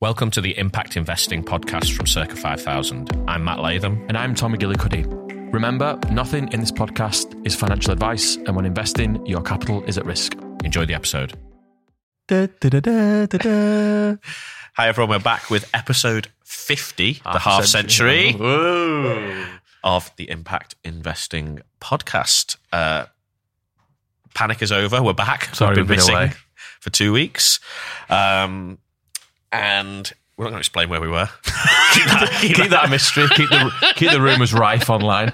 Welcome to the Impact Investing podcast from Circa 5000. I'm Matt Latham. And I'm Tom McGillycuddy. Remember, nothing in this podcast is financial advice, and when investing, your capital is at risk. Enjoy the episode. Da, da, da, da, da, da. Hi, everyone. We're back with episode 50, the Half half century. century of the Impact Investing podcast. Uh, panic is over. We're back. Sorry, We've we've been missing away. for two weeks. Um, and we're not going to explain where we were. keep that, keep that a mystery. Keep the keep the rumours rife online.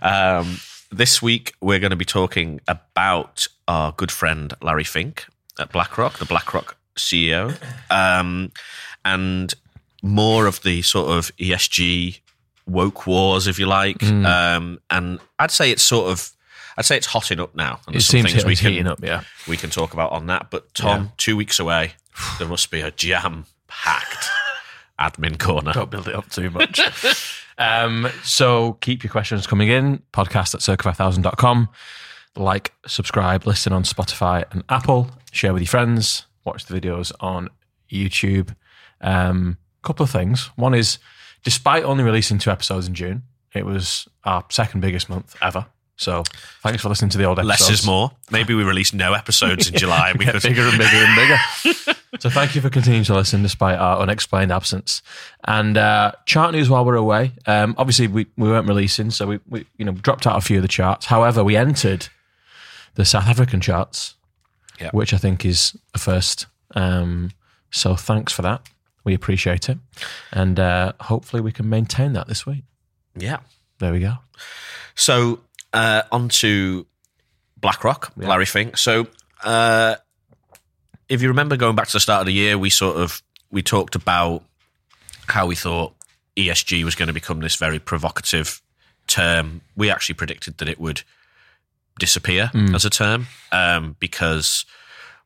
Um, this week, we're going to be talking about our good friend Larry Fink at BlackRock, the BlackRock CEO, um, and more of the sort of ESG woke wars, if you like. Mm. Um, and I'd say it's sort of, I'd say it's hotting up now. And It seems things we it's can heating up. Yeah. we can talk about on that. But Tom, Yeah. two weeks away, there must be a jam packed admin corner. Don't build it up too much. um, so keep your questions coming in. Podcast at circa5000.com. Like, subscribe, listen on Spotify and Apple. Share with your friends. Watch the videos on YouTube. Um, couple of things. One is, despite only releasing two episodes in June, it was our second biggest month ever. So thanks for listening to the old episodes. Less is more. Maybe we release no episodes in July. and We Get could bigger and bigger and bigger. so thank you for continuing to listen despite our unexplained absence. And uh, chart news while we're away. Um, obviously, we, we weren't releasing, so we, we you know dropped out a few of the charts. However, we entered the South African charts, Yeah. which I think is a first. Um, so thanks for that. We appreciate it, and uh, hopefully we can maintain that this week. Yeah. There we go. So uh, on to BlackRock, Yeah. Larry Fink. So uh, if you remember going back to the start of the year, we sort of we talked about how we thought ESG was going to become this very provocative term. We actually predicted that it would disappear Mm. as a term um, because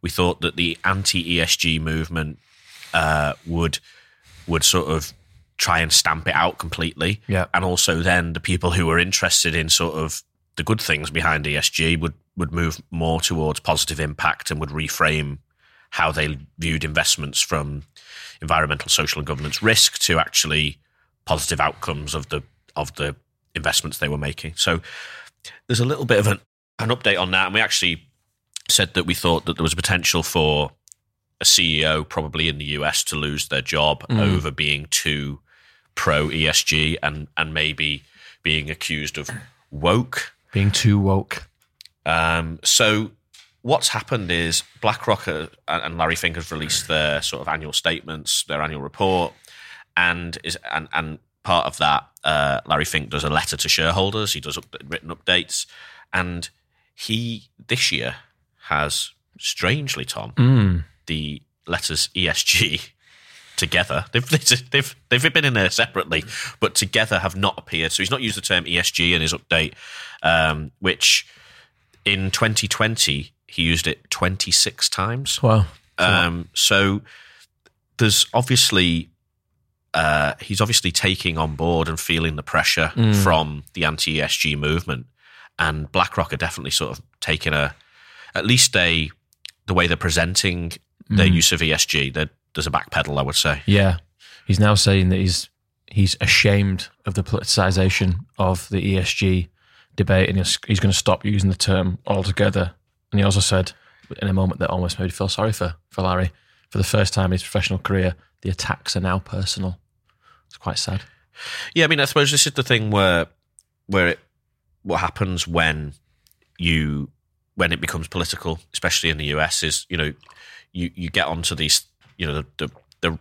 we thought that the anti ESG movement uh, would would sort of try and stamp it out completely Yeah. and also then the people who were interested in sort of the good things behind ESG would would move more towards positive impact and would reframe how they viewed investments from environmental, social, and governance risk to actually positive outcomes of the of the investments they were making. So there's a little bit of an, an update on that, and we actually said that we thought that there was potential for a CEO probably in the US to lose their job Mm. over being too pro ESG and and maybe being accused of woke. Being too woke. Um, so what's happened is BlackRock and Larry Fink have released their sort of annual statements, their annual report, and is and and part of that, uh, Larry Fink does a letter to shareholders. He does up, written updates, and he this year has strangely, Tom, Mm. the letters ESG together. They've, they've they've been in there separately, but together have not appeared. So he's not used the term ESG in his update, um, which in 2020 he used it 26 times. Well, Um, so there's obviously uh, he's obviously taking on board and feeling the pressure Mm. from the anti ESG movement, and BlackRock are definitely sort of taking a at least a the way they're presenting their Mm. use of ESG. There, there's a backpedal, I would say. Yeah, he's now saying that he's he's ashamed of the politicization of the ESG debate, and he's, he's going to stop using the term altogether. And he also said, in a moment that almost made me feel sorry for for Larry, for the first time in his professional career, the attacks are now personal. It's quite sad. Yeah, I mean, I suppose this is the thing where where it what happens when you when it becomes political, especially in the US, is you know you you get onto these you know the the the,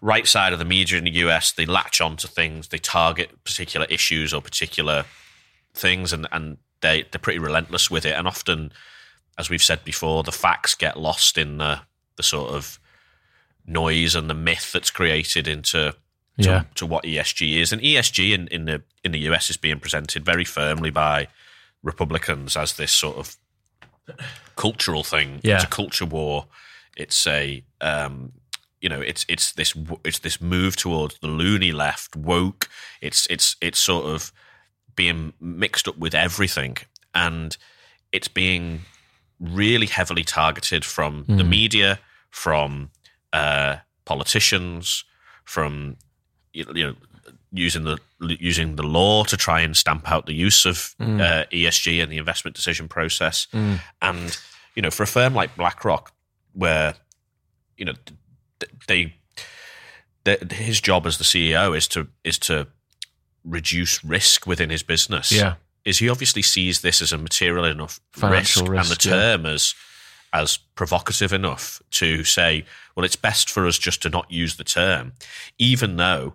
right side of the media in the US, they latch onto things, they target particular issues or particular things, and and they they're pretty relentless with it, and often, as we've said before, the facts get lost in the the sort of noise and the myth that's created into to, Yeah. to what ESG is. And ESG in, in the in the US is being presented very firmly by Republicans as this sort of cultural thing. Yeah. It's a culture war. It's a um, you know, it's it's this it's this move towards the loony left, woke. It's it's it's sort of being mixed up with everything, and it's being really heavily targeted from the Mm. media, from uh, politicians, from you you know using the using the law to try and stamp out the use of uh, ESG in the investment decision process, and you know for a firm like BlackRock, where you know th- they, his job as the CEO is to is to reduce risk within his business. Yeah. is he obviously sees this as a material enough Financial risk, and risk, the yeah. term as as provocative enough to say, well, it's best for us just to not use the term, even though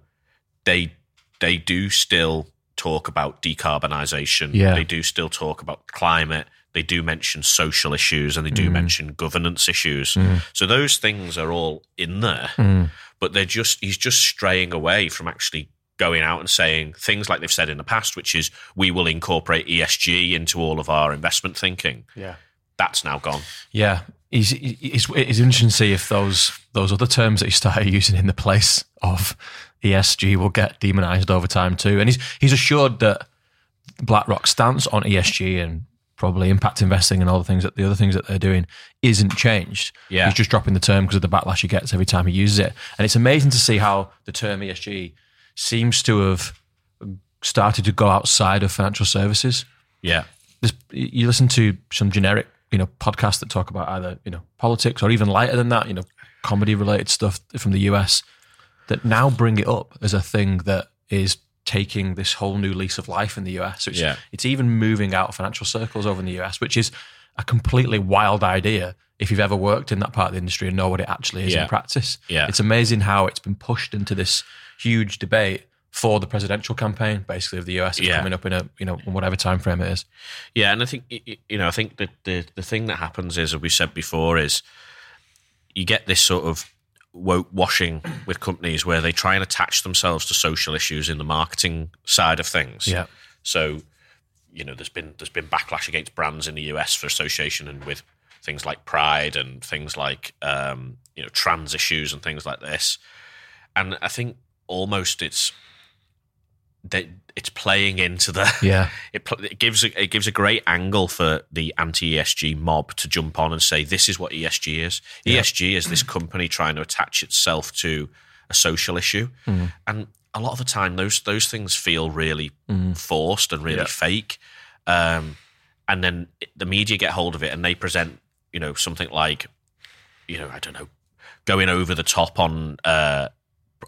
they they do still talk about decarbonisation. Yeah. They do still talk about climate. They do mention social issues and they Mm. do mention governance issues. So those things are all in there, Mm. but they're just he's just straying away from actually going out and saying things like they've said in the past, which is we will incorporate ESG into all of our investment thinking. Yeah. That's now gone. Yeah, he's, he's, it's interesting to see if those those other terms that he started using in the place of ESG will get demonized over time too. And he's he's assured that BlackRock's stance on ESG and probably impact investing and all the things that the other things that they're doing isn't changed. Yeah. he's just dropping the term because of the backlash he gets every time he uses it. And it's amazing to see how the term ESG seems to have started to go outside of financial services Yeah. there's, you listen to some generic, you know, podcasts that talk about either, you know, politics or even lighter than that, you know, comedy related stuff from the US that now bring it up as a thing that is taking this whole new lease of life in the US. So it's, Yeah. it's even moving out of financial circles over in the US, which is a completely wild idea if you've ever worked in that part of the industry and know what it actually is Yeah. in practice. Yeah. It's amazing how it's been pushed into this huge debate for the presidential campaign, basically, of the US. Yeah. coming up in a, you know, whatever time frame it is. Yeah, and I think you know, I think that the the thing that happens is, as we said before, is you get this sort of woke washing with companies where they try and attach themselves to social issues in the marketing side of things. Yeah. So, you know, there's been there's been backlash against brands in the US for association and with things like pride and things like um, you know trans issues and things like this. And I think almost it's that it's playing into the Yeah. it, it gives a, it gives a great angle for the anti ESG mob to jump on and say this is what ESG is. ESG is this company trying to attach itself to a social issue, and a lot of the time those those things feel really forced and really Yeah. fake. Um, and then the media get hold of it and they present you know something like you know I don't know going over the top on. Uh,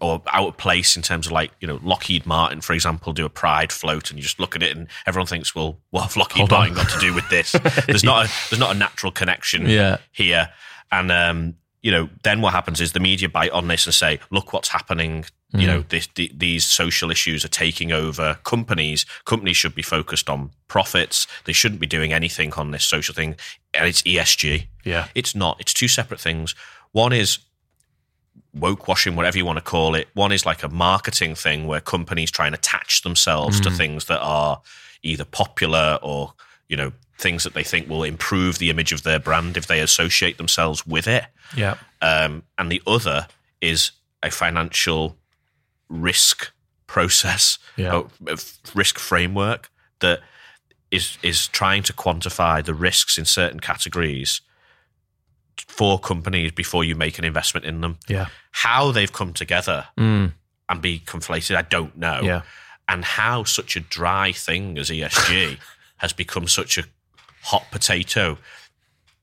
or out of place in terms of like you know Lockheed Martin, for example, do a Pride float, and you just look at it, and everyone thinks, well, what have Lockheed Hold on. Martin got to do with this? There's not a there's not a natural connection Yeah. here, and um, you know, then what happens is the media bite on this and say, look what's happening. You know, this, the, these social issues are taking over companies. Companies should be focused on profits. They shouldn't be doing anything on this social thing, and it's ESG. Yeah. It's not. It's two separate things. One is woke washing, whatever you want to call it. One is like a marketing thing where companies try and attach themselves to things that are either popular or, you know, things that they think will improve the image of their brand if they associate themselves with it. Yeah. Um, and the other is a financial risk process, Yeah. a risk framework that is is trying to quantify the risks in certain categories for companies before you make an investment in them. Yeah. How they've come together Mm. and be conflated, I don't know. Yeah. And how such a dry thing as ESG has become such a hot potato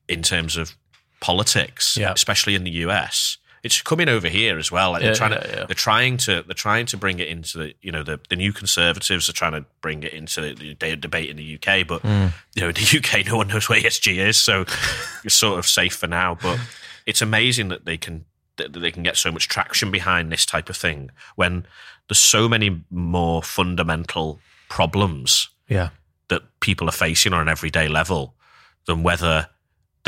in terms of politics, Yeah. especially in the US. It's coming over here as well. Like Yeah, they're trying yeah, to yeah. they're trying to they're trying to bring it into the you know the, the new conservatives are trying to bring it into the de- debate in the UK, but Hmm. you know in the UK no one knows what ESG is, so it's sort of safe for now. But it's amazing that they can that they can get so much traction behind this type of thing when there's so many more fundamental problems Yeah. that people are facing on an everyday level than whether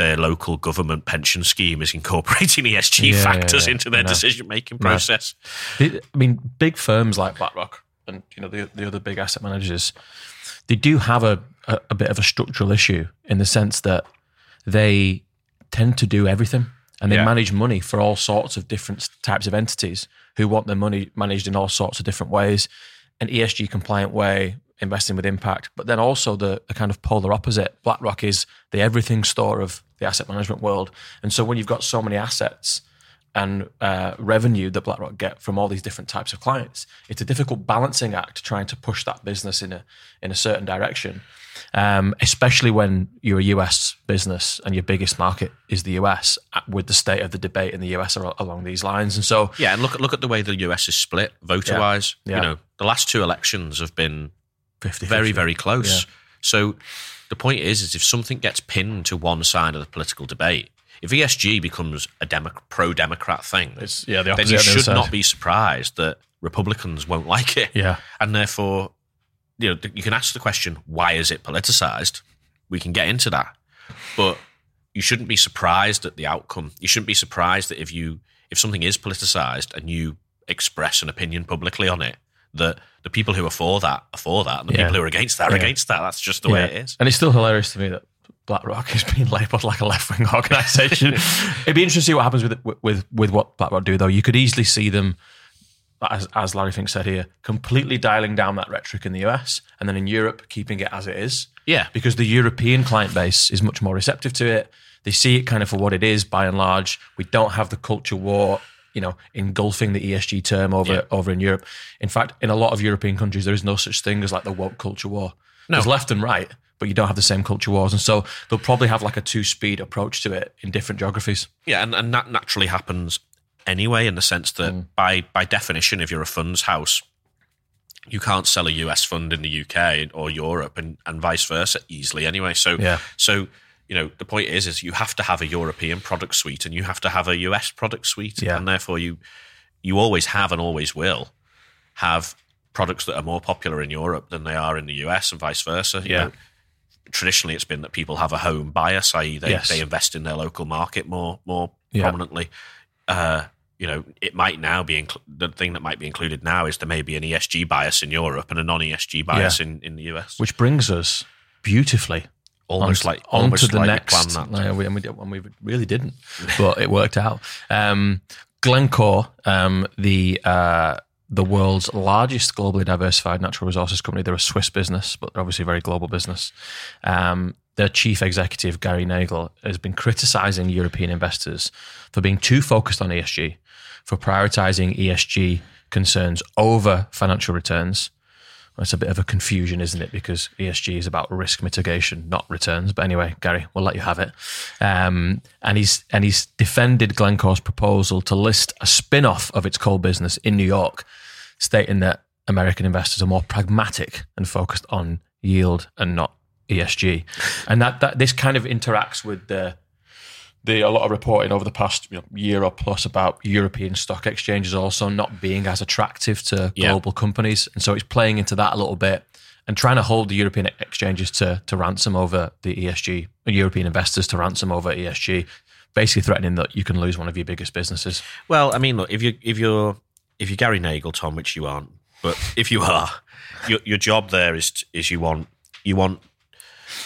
their local government pension scheme is incorporating ESG Yeah, factors yeah. into their decision making process. I mean, big firms like BlackRock and you know the the other big asset managers, they do have a, a, a bit of a structural issue in the sense that they tend to do everything and they Yeah. manage money for all sorts of different types of entities who want their money managed in all sorts of different ways, an ESG compliant way, investing with impact, but then also the, the kind of polar opposite. BlackRock is the everything store of the asset management world, and so when you've got so many assets and uh, revenue that BlackRock get from all these different types of clients. It's a difficult balancing act trying to push that business in a in a certain direction, um, especially when you're a US business and your biggest market is the US, uh, with the state of the debate in the US are along these lines. And so, Yeah, and look at look at the way the US is split voter wise. Yeah. You know, the last two elections have been 50 very, very close. Yeah. So the point is, is if something gets pinned to one side of the political debate, if ESG becomes a demo- pro-democrat thing, It's- yeah, the then you should side. not be surprised that Republicans won't like it. Yeah. and therefore, you know, you can ask the question, why is it politicized? We can get into that, but you shouldn't be surprised at the outcome. You shouldn't be surprised that if you if something is politicized and you express an opinion publicly on it, that the people who are for that are for that, and the Yeah. people who are against that are Yeah. against that. That's just the way it is. And it's still hilarious to me that BlackRock is being labelled like a left wing organisation. It'd be interesting to see what happens with, with with what BlackRock do, though. You could easily see them, as, as Larry Fink said here, completely dialing down that rhetoric in the US and then in Europe, keeping it as it is. Yeah. Because the European client base is much more receptive to it. They see it kind of for what it is by and large. We don't have the culture war. You know, engulfing the ESG term over Yeah. over in Europe. In fact, in a lot of European countries, there is no such thing as like the woke culture war. No. There's left and right, but you don't have the same culture wars. And so they'll probably have like a two speed approach to it in different geographies. Yeah, and, and that naturally happens anyway, in the sense that Mm. by by definition, if you're a funds house, you can't sell a US fund in the UK or Europe, and, and vice versa easily anyway. So Yeah. so you know the point is is you have to have a European product suite and you have to have a US product suite, Yeah. and therefore you you always have and always will have products that are more popular in Europe than they are in the US, and vice versa. You Yeah. know, traditionally it's been that people have a home bias, i.e., they, Yes. they invest in their local market more more Yeah. prominently. Uh, you know, it might now be incl- the thing that might be included now is there may be an ESG bias in Europe and a non ESG bias Yeah. in, in the US. Which brings us beautifully almost like onto the like next. like, we, and we, and we really didn't, but it worked out. Um, Glencore, um, the uh, the world's largest globally diversified natural resources company, they're a Swiss business, but they're obviously a very global business. Um, their chief executive Gary Nagle has been criticizing European investors for being too focused on ESG, for prioritizing ESG concerns over financial returns. It's a bit of a confusion, isn't it? Because ESG is about risk mitigation, not returns. But anyway, Gary, we'll let you have it. Um, and he's and he's defended Glencore's proposal to list a spin-off of its coal business in New York, stating that American investors are more pragmatic and focused on yield and not ESG. And that, that this kind of interacts with the the a lot of reporting over the past you know, year or plus about European stock exchanges also not being as attractive to Yeah. global companies, and so it's playing into that a little bit and trying to hold the European exchanges to to ransom over the ESG, European investors to ransom over ESG, basically threatening that you can lose one of your biggest businesses. Well, I mean, look, if you if you're if you're Gary Nagle, Tom, which you aren't, but if you are, your your job there is is you want you want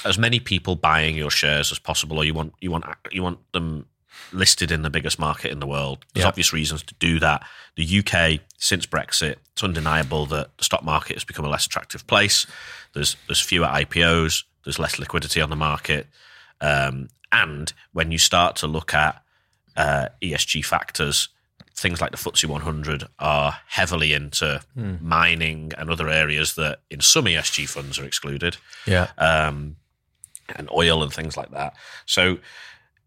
as many people buying your shares as possible, or you want you want you want them listed in the biggest market in the world. There's Yeah. obvious reasons to do that. The UK, since Brexit, it's undeniable that the stock market has become a less attractive place. There's there's fewer IPOs. There's less liquidity on the market, um, and when you start to look at uh, ESG factors, things like the FTSE 100 are heavily into mining and other areas that in some ESG funds are excluded Yeah, um, and oil and things like that. So,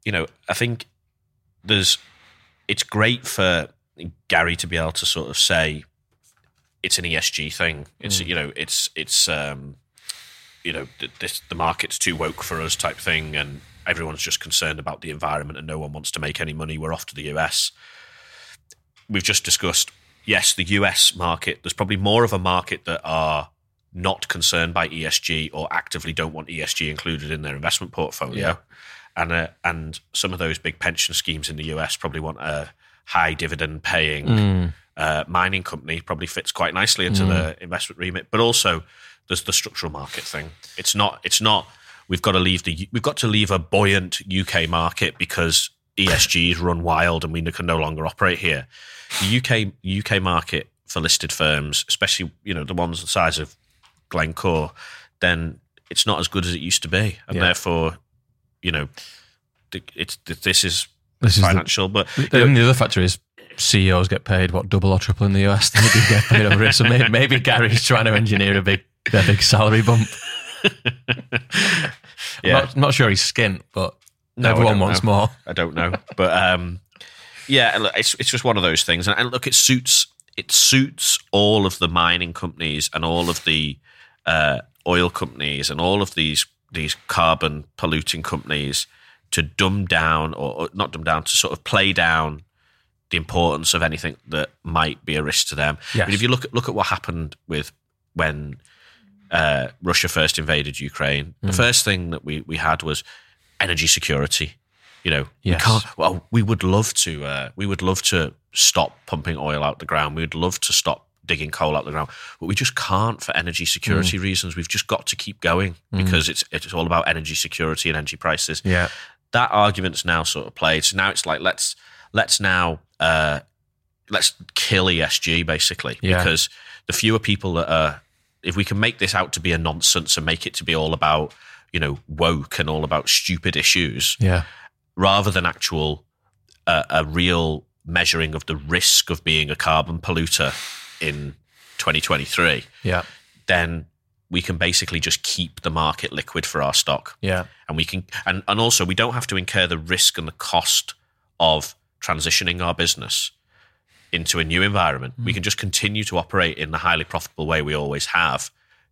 you know, I think there's it's great for Gary to be able to sort of say it's an ESG thing. It's you know, it's it's um, you know, this the market's too woke for us type thing, and everyone's just concerned about the environment, and no one wants to make any money. We're off to the US. We've just discussed. Yes, the US market. There's probably more of a market that are not concerned by ESG or actively don't want ESG included in their investment portfolio. Yeah. And uh, and some of those big pension schemes in the US probably want a high dividend paying Mm. uh, mining company. Probably fits quite nicely into the investment remit. But also there's the structural market thing. It's not. It's not. We've got to leave the. We've got to leave a buoyant UK market because ESGs run wild and we can no longer operate here. The UK UK market for listed firms, especially you know the ones the size of Glencore, then it's not as good as it used to be, and Yeah. therefore, you know, it's this is This is the- financial. but The, the other factor is CEOs get paid what double or triple in the US than they do get paid over here. So maybe, maybe Gary's trying to engineer a big a big salary bump. yeah, Not, not sure he's skint, but No, everyone wants know. more. I don't know, but um, yeah, look, it's it's just one of those things, and, and look, it suits it suits all of the mining companies and all of the uh, oil companies and all of these these carbon polluting companies to dumb down or, or not dumb down to sort of play down the importance of anything that might be a risk to them. I mean, if you look at look at what happened with when uh, Russia first invaded Ukraine, the first thing that we, we had was energy security. You know, Yes. we can't. Well, we would love to. Uh, we would love to stop pumping oil out the ground. We would love to stop digging coal out the ground, but we just can't for energy security reasons. We've just got to keep going because it's it's all about energy security and energy prices Yeah. that argument's now sort of played. So now it's like let's let's now uh, let's kill ESG basically Yeah. because the fewer people that are if we can make this out to be a nonsense and make it to be all about you know woke and all about stupid issues Yeah. rather than actual uh, a real measuring of the risk of being a carbon polluter in 2023 Yeah. then we can basically just keep the market liquid for our stock Yeah. and we can and, and also we don't have to incur the risk and the cost of transitioning our business into a new environment we mm. can just continue to operate in the highly profitable way we always have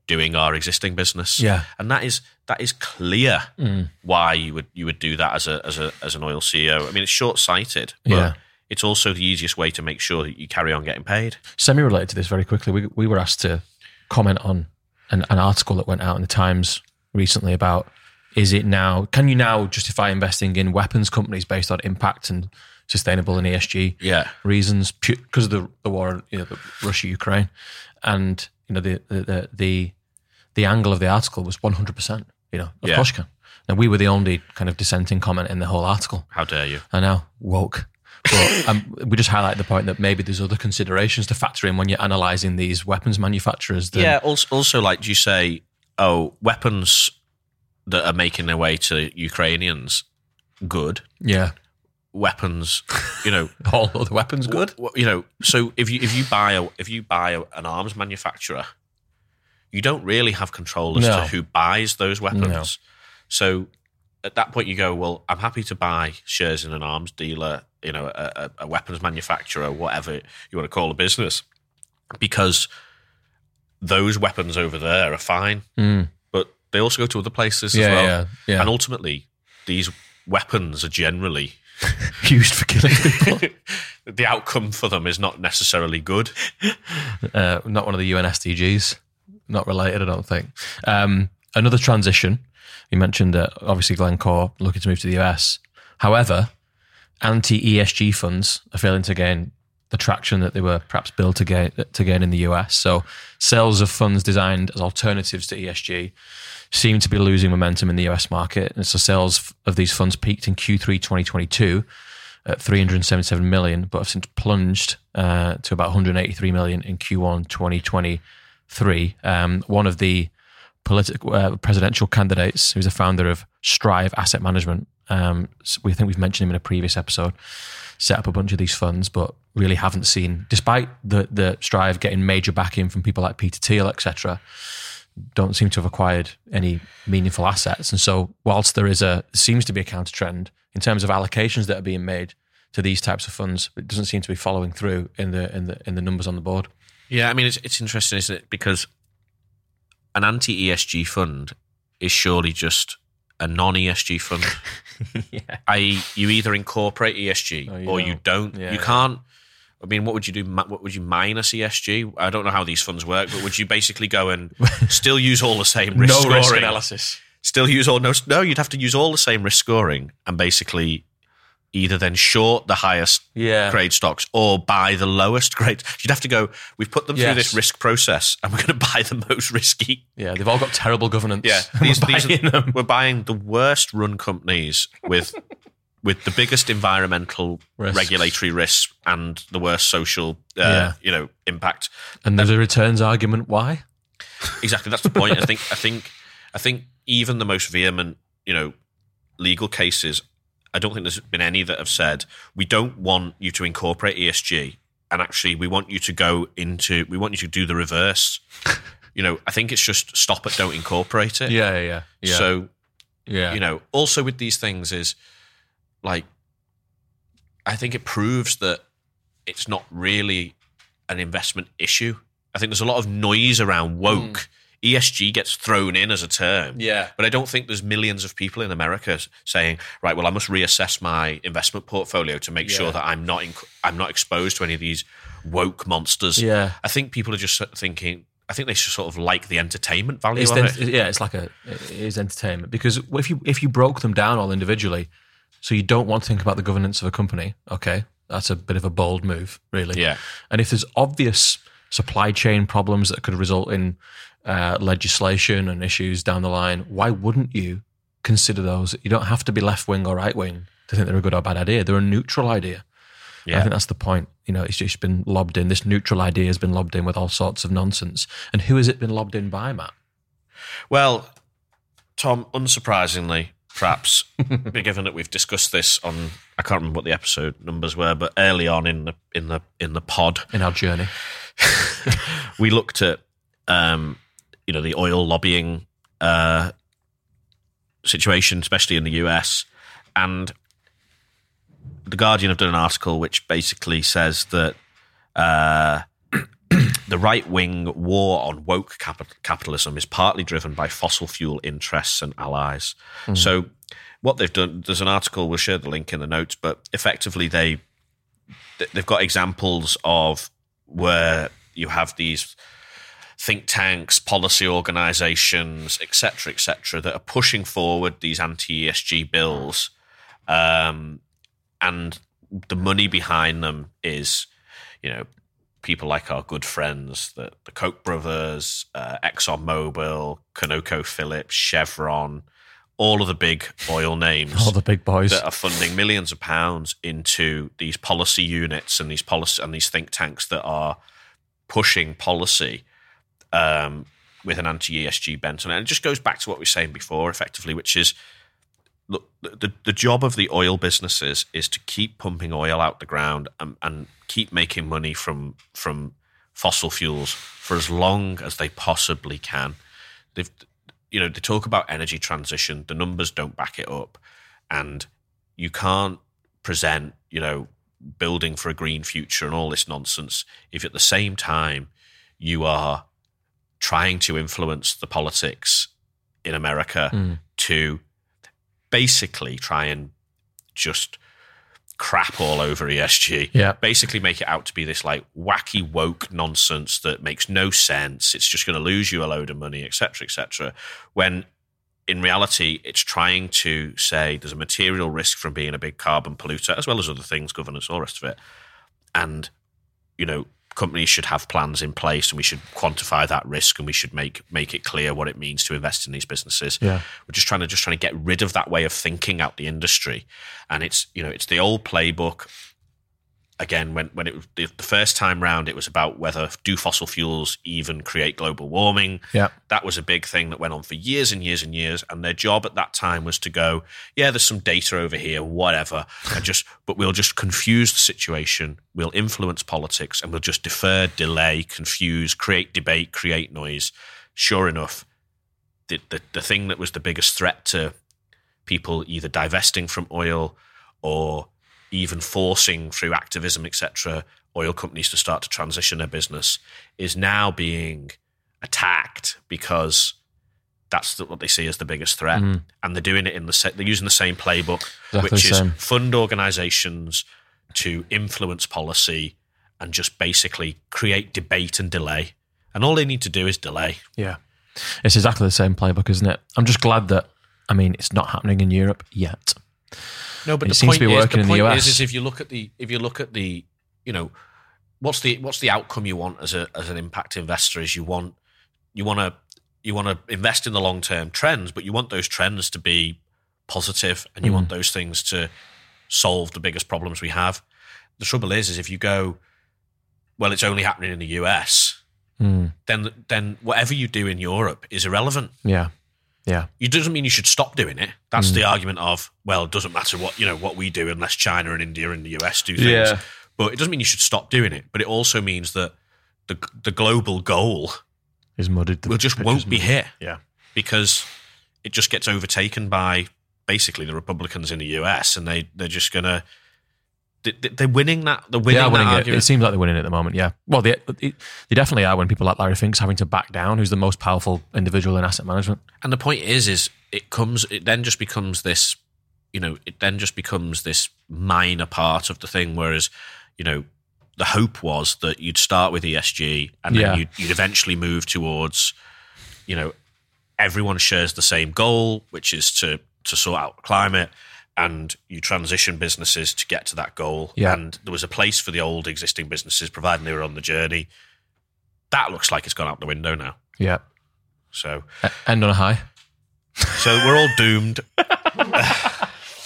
doing our existing business Yeah. and that is that is clear mm. why you would you would do that as a as a as an oil ceo i mean it's short-sighted but Yeah. It's also the easiest way to make sure that you carry on getting paid Semi related to this very quickly, we, we were asked to comment on an, an article that went out in the Times recently about is it now, can you now justify investing in weapons companies based on impact and sustainable and ESG yeah reasons because of the, the war, you know, the Russia Ukraine, and you know the the the the, angle of the article was one hundred percent. You know, of Yeah. course you can. And we were the only kind of dissenting comment in the whole article. how dare you I know, woke. But um, we just highlight the point that maybe there's other considerations to factor in when you're analysing these weapons manufacturers. Yeah. Also, also, like, do you say, oh, weapons that are making their way to Ukrainians, good. yeah. Weapons, you know, All other weapons, good. w- you know. So if you if you buy a if you buy a, an arms manufacturer, you don't really have control as No. to who buys those weapons. So at that point, you go, well, I'm happy to buy shares in an arms dealer, you know, a, a, weapons manufacturer, whatever you want to call a business, because those weapons over there are fine, Mm. but they also go to other places Yeah, as well. yeah, yeah. And ultimately, these weapons are generally Used for killing people. the outcome for them is not necessarily good. uh, not one of the UN SDGs. Not related, I don't think. Um, another transition. You mentioned that obviously Glencore looking to move to the US. However, anti ESG funds are failing to gain the traction that they were perhaps built to gain, to gain in the US. So, sales of funds designed as alternatives to ESG seem to be losing momentum in the US market. And so, sales of these funds peaked in Q3 2022 at 377 million, but have since plunged uh, to about 183 million in Q1 2023. Um, one of the political uh, presidential candidates, who's the founder of Strive Asset Management, um, s- we think we've mentioned him in a previous episode, set up a bunch of these funds, but really haven't seen, despite the the Strive getting major backing from people like Peter Thiel, etc. Don't seem to have acquired any meaningful assets, and so whilst there is a seems to be a counter trend in terms of allocations that are being made to these types of funds, it doesn't seem to be following through in the in the in the numbers on the board. Yeah, I mean, it's, it's interesting, isn't it? Because an anti ESG fund is surely just a non ESG fund. yeah, I.e., you either incorporate ESG Oh, you or you don't. don't. Yeah, you can't. I mean, what would you do? What would you minus ESG? I don't know how these funds work, but would you basically go and still use all the same risk scoring? analysis. Still use all no? No, you'd have to use all the same risk scoring and basically either then short the highest Yeah. grade stocks or buy the lowest grade. You'd have to go. We've put them through this risk process, and we're going to buy the most risky. Yeah, they've all got terrible governance. Yeah, We're these, these buying are, we're buying the worst run companies with with the biggest environmental Risks. regulatory risks and the worst social, uh, Yeah. you know, impact. And there's a returns argument. Why? Exactly, that's the point. I think, I think, I think even the most vehement, you know, legal cases I don't think there's been any that have said we don't want you to incorporate ESG, and actually we want you to go into we want you to do the reverse. you know, I think it's just stop it, don't incorporate it. Yeah, yeah, yeah. So yeah, you know, also with these things is like, I think it proves that it's not really an investment issue. I think there's a lot of noise around woke. Mm. ESG gets thrown in as a term. Yeah. But I don't think there's millions of people in America saying, right, well, I must reassess my investment portfolio to make Yeah. sure that I'm not in, I'm not exposed to any of these woke monsters. Yeah. I think people are just thinking. I think they sort of like the entertainment value It's of ent- it. yeah, it's like a it is entertainment because if you if you broke them down all individually, so you don't want to think about the governance of a company. Okay, that's a bit of a bold move, really. Yeah. And if there's obvious supply chain problems that could result in uh, legislation and issues down the line, why wouldn't you consider those? You don't have to be left wing or right wing to think they're a good or bad idea. They're a neutral idea. I think that's the point. You know, it's just been lobbed in. This neutral idea has been lobbed in with all sorts of nonsense. And who has it been lobbed in by, Matt? Well, Tom, unsurprisingly, perhaps, given that we've discussed this on, I can't remember what the episode numbers were, but early on in the in the in the pod, in our journey. we looked at, um, you know, the oil lobbying uh, situation, especially in the US, and the Guardian have done an article which basically says that uh, the right wing war on woke capi- capitalism is partly driven by fossil fuel interests and allies. So, what they've done, there's an article, we'll share the link in the notes, but effectively they they've got examples of where you have these think tanks, policy organizations, etc., etc., that are pushing forward these anti ESG bills, um, and the money behind them is, you know, people like our good friends, the, the Koch brothers, uh, ExxonMobil, ConocoPhillips, Chevron, all of the big oil names All the big boys. that are funding millions of pounds into these policy units and these policy and these think tanks that are pushing policy um, with an anti ESG bent on it. And it just goes back to what we were saying before, effectively, which is look, the, the job of the oil businesses is to keep pumping oil out the ground and, and keep making money from from fossil fuels for as long as they possibly can. They've, you know, they talk about energy transition. The numbers don't back it up, and you can't present, you know, building for a green future and all this nonsense if at the same time you are trying to influence the politics in America Mm. to basically try and just crap all over ESG. Yeah. Basically make it out to be this like wacky woke nonsense that makes no sense. It's just going to lose you a load of money, etc., etc. When in reality, it's trying to say there's a material risk from being a big carbon polluter, as well as other things, governance, all the rest of it. And, you know, companies should have plans in place and we should quantify that risk and we should make make it clear what it means to invest in these businesses. Yeah. We're just trying to just trying to get rid of that way of thinking out the industry. And it's you know, it's the old playbook. Again, when when it was the, first time round, it was about whether do fossil fuels even create global warming. Yeah. That was a big thing that went on for years and years and years. And their job at that time was to go, yeah, there's some data over here, whatever. And just, but we'll just confuse the situation. We'll influence politics and we'll just defer, delay, confuse, create debate, create noise. Sure enough, the, the, the thing that was the biggest threat to people either divesting from oil or even forcing through activism, etc., oil companies to start to transition their business is now being attacked because that's the, what they see as the biggest threat, mm. and they're doing it in the they're using the same playbook, Exactly which is same. fund organisations to influence policy and just basically create debate and delay. And all they need to do is delay. Yeah. It's exactly the same playbook, isn't it? I'm just glad that, I mean, it's not happening in Europe yet. No, but It the seems point to be is, working the in the point US. is, is if you look at the if you look at the you know what's the what's the outcome you want as a as an impact investor is you want you want to you want to invest in the long term trends, but you want those trends to be positive and you want those things to solve the biggest problems we have. The trouble is, is if you go, well, it's only happening in the US, Mm. then then whatever you do in Europe is irrelevant Yeah. Yeah. It doesn't mean you should stop doing it. That's the mm. argument of well, it doesn't matter what you know what we do unless China and India and the US do things. Yeah. But it doesn't mean you should stop doing it. But it also means that the the global goal Is muddied. The will just won't be hit Yeah. because it just gets overtaken by basically the Republicans in the US, and they they're just gonna they, they're winning that they're winning, They winning it. argument. It seems like they're winning at the moment. Yeah. Well, they they definitely are when people like Larry Fink's having to back down, who's the most powerful individual in asset management. And the point is, is it comes, it then just becomes this, you know, it then just becomes this minor part of the thing. Whereas, you know, the hope was that you'd start with ESG and then Yeah. you'd, you'd eventually move towards, you know, everyone shares the same goal, which is to to sort out climate, and you transition businesses to get to that goal. Yeah. And there was a place for the old existing businesses, providing they were on the journey. That looks like it's gone out the window now. Yeah. So End on a high. so we're all doomed.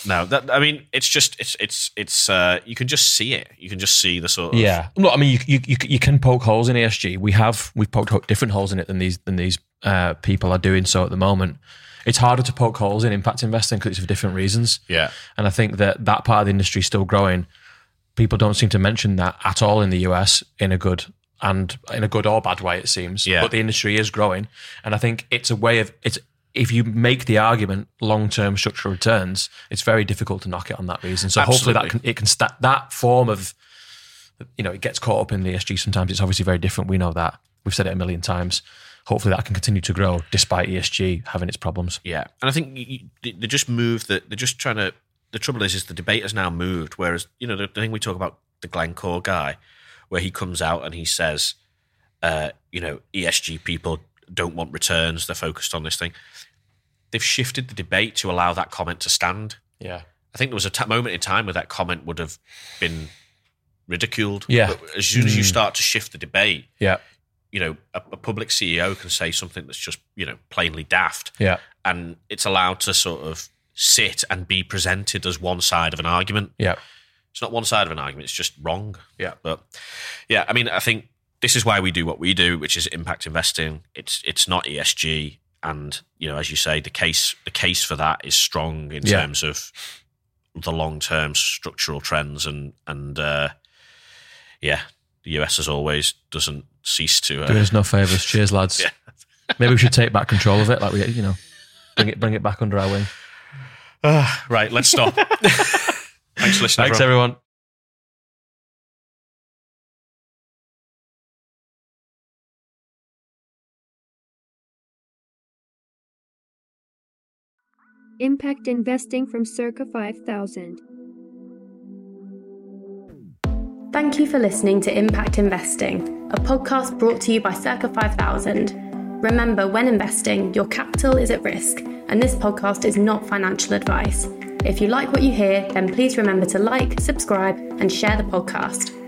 no, that I mean, it's just it's it's it's uh, you can just see it. You can just see the sort of Yeah. Look, I mean, you, you you you can poke holes in ESG. We have we've poked different holes in it than these than these uh, people are doing so at the moment. It's harder to poke holes in impact investing because it's for different reasons. yeah And I think that that part of the industry is still growing. People don't seem to mention that at all in the US in a good and in a good or bad way, it seems. Yeah. But the industry is growing. And I think it's a way of it's if you make the argument long term structural returns, it's very difficult to knock it on that reason. So hopefully that can it can sta that form of you know, it gets caught up in the ESG sometimes. It's obviously very different. We know that. We've said it a million times. Hopefully that can continue to grow despite ESG having its problems. yeah. And I think you, they just moved that they're just trying to. The trouble is, is the debate has now moved. Whereas you know the, the thing we talk about the Glencore guy, where he comes out and he says, uh, you know, ESG people don't want returns. They're focused on this thing. They've shifted the debate to allow that comment to stand. Yeah. I think there was a t- moment in time where that comment would have been ridiculed. Yeah. But as soon as you start to shift the debate, Yeah. You know, a, a public CEO can say something that's just, you know, plainly daft. Yeah. And it's allowed to sort of sit and be presented as one side of an argument. Yeah. It's not one side of an argument, it's just wrong. Yeah. But yeah, I mean, I think this is why we do what we do, which is impact investing. It's it's not ESG. And, you know, as you say, the case the case for that is strong in Yeah. terms of the long term structural trends and and uh yeah, the US as always doesn't cease to Doing uh, us no favours. Cheers, lads. Yeah. Maybe we should take back control of it, like we, you know, bring it, bring it back under our wing. right, let's stop. Thanks for listening. Thanks, everyone. everyone. Impact Investing from Circa 5000. Thank you for listening to Impact Investing, a podcast brought to you by Circa 5000. Remember, when investing, your capital is at risk, and this podcast is not financial advice. If you like what you hear, then please remember to like, subscribe, and share the podcast.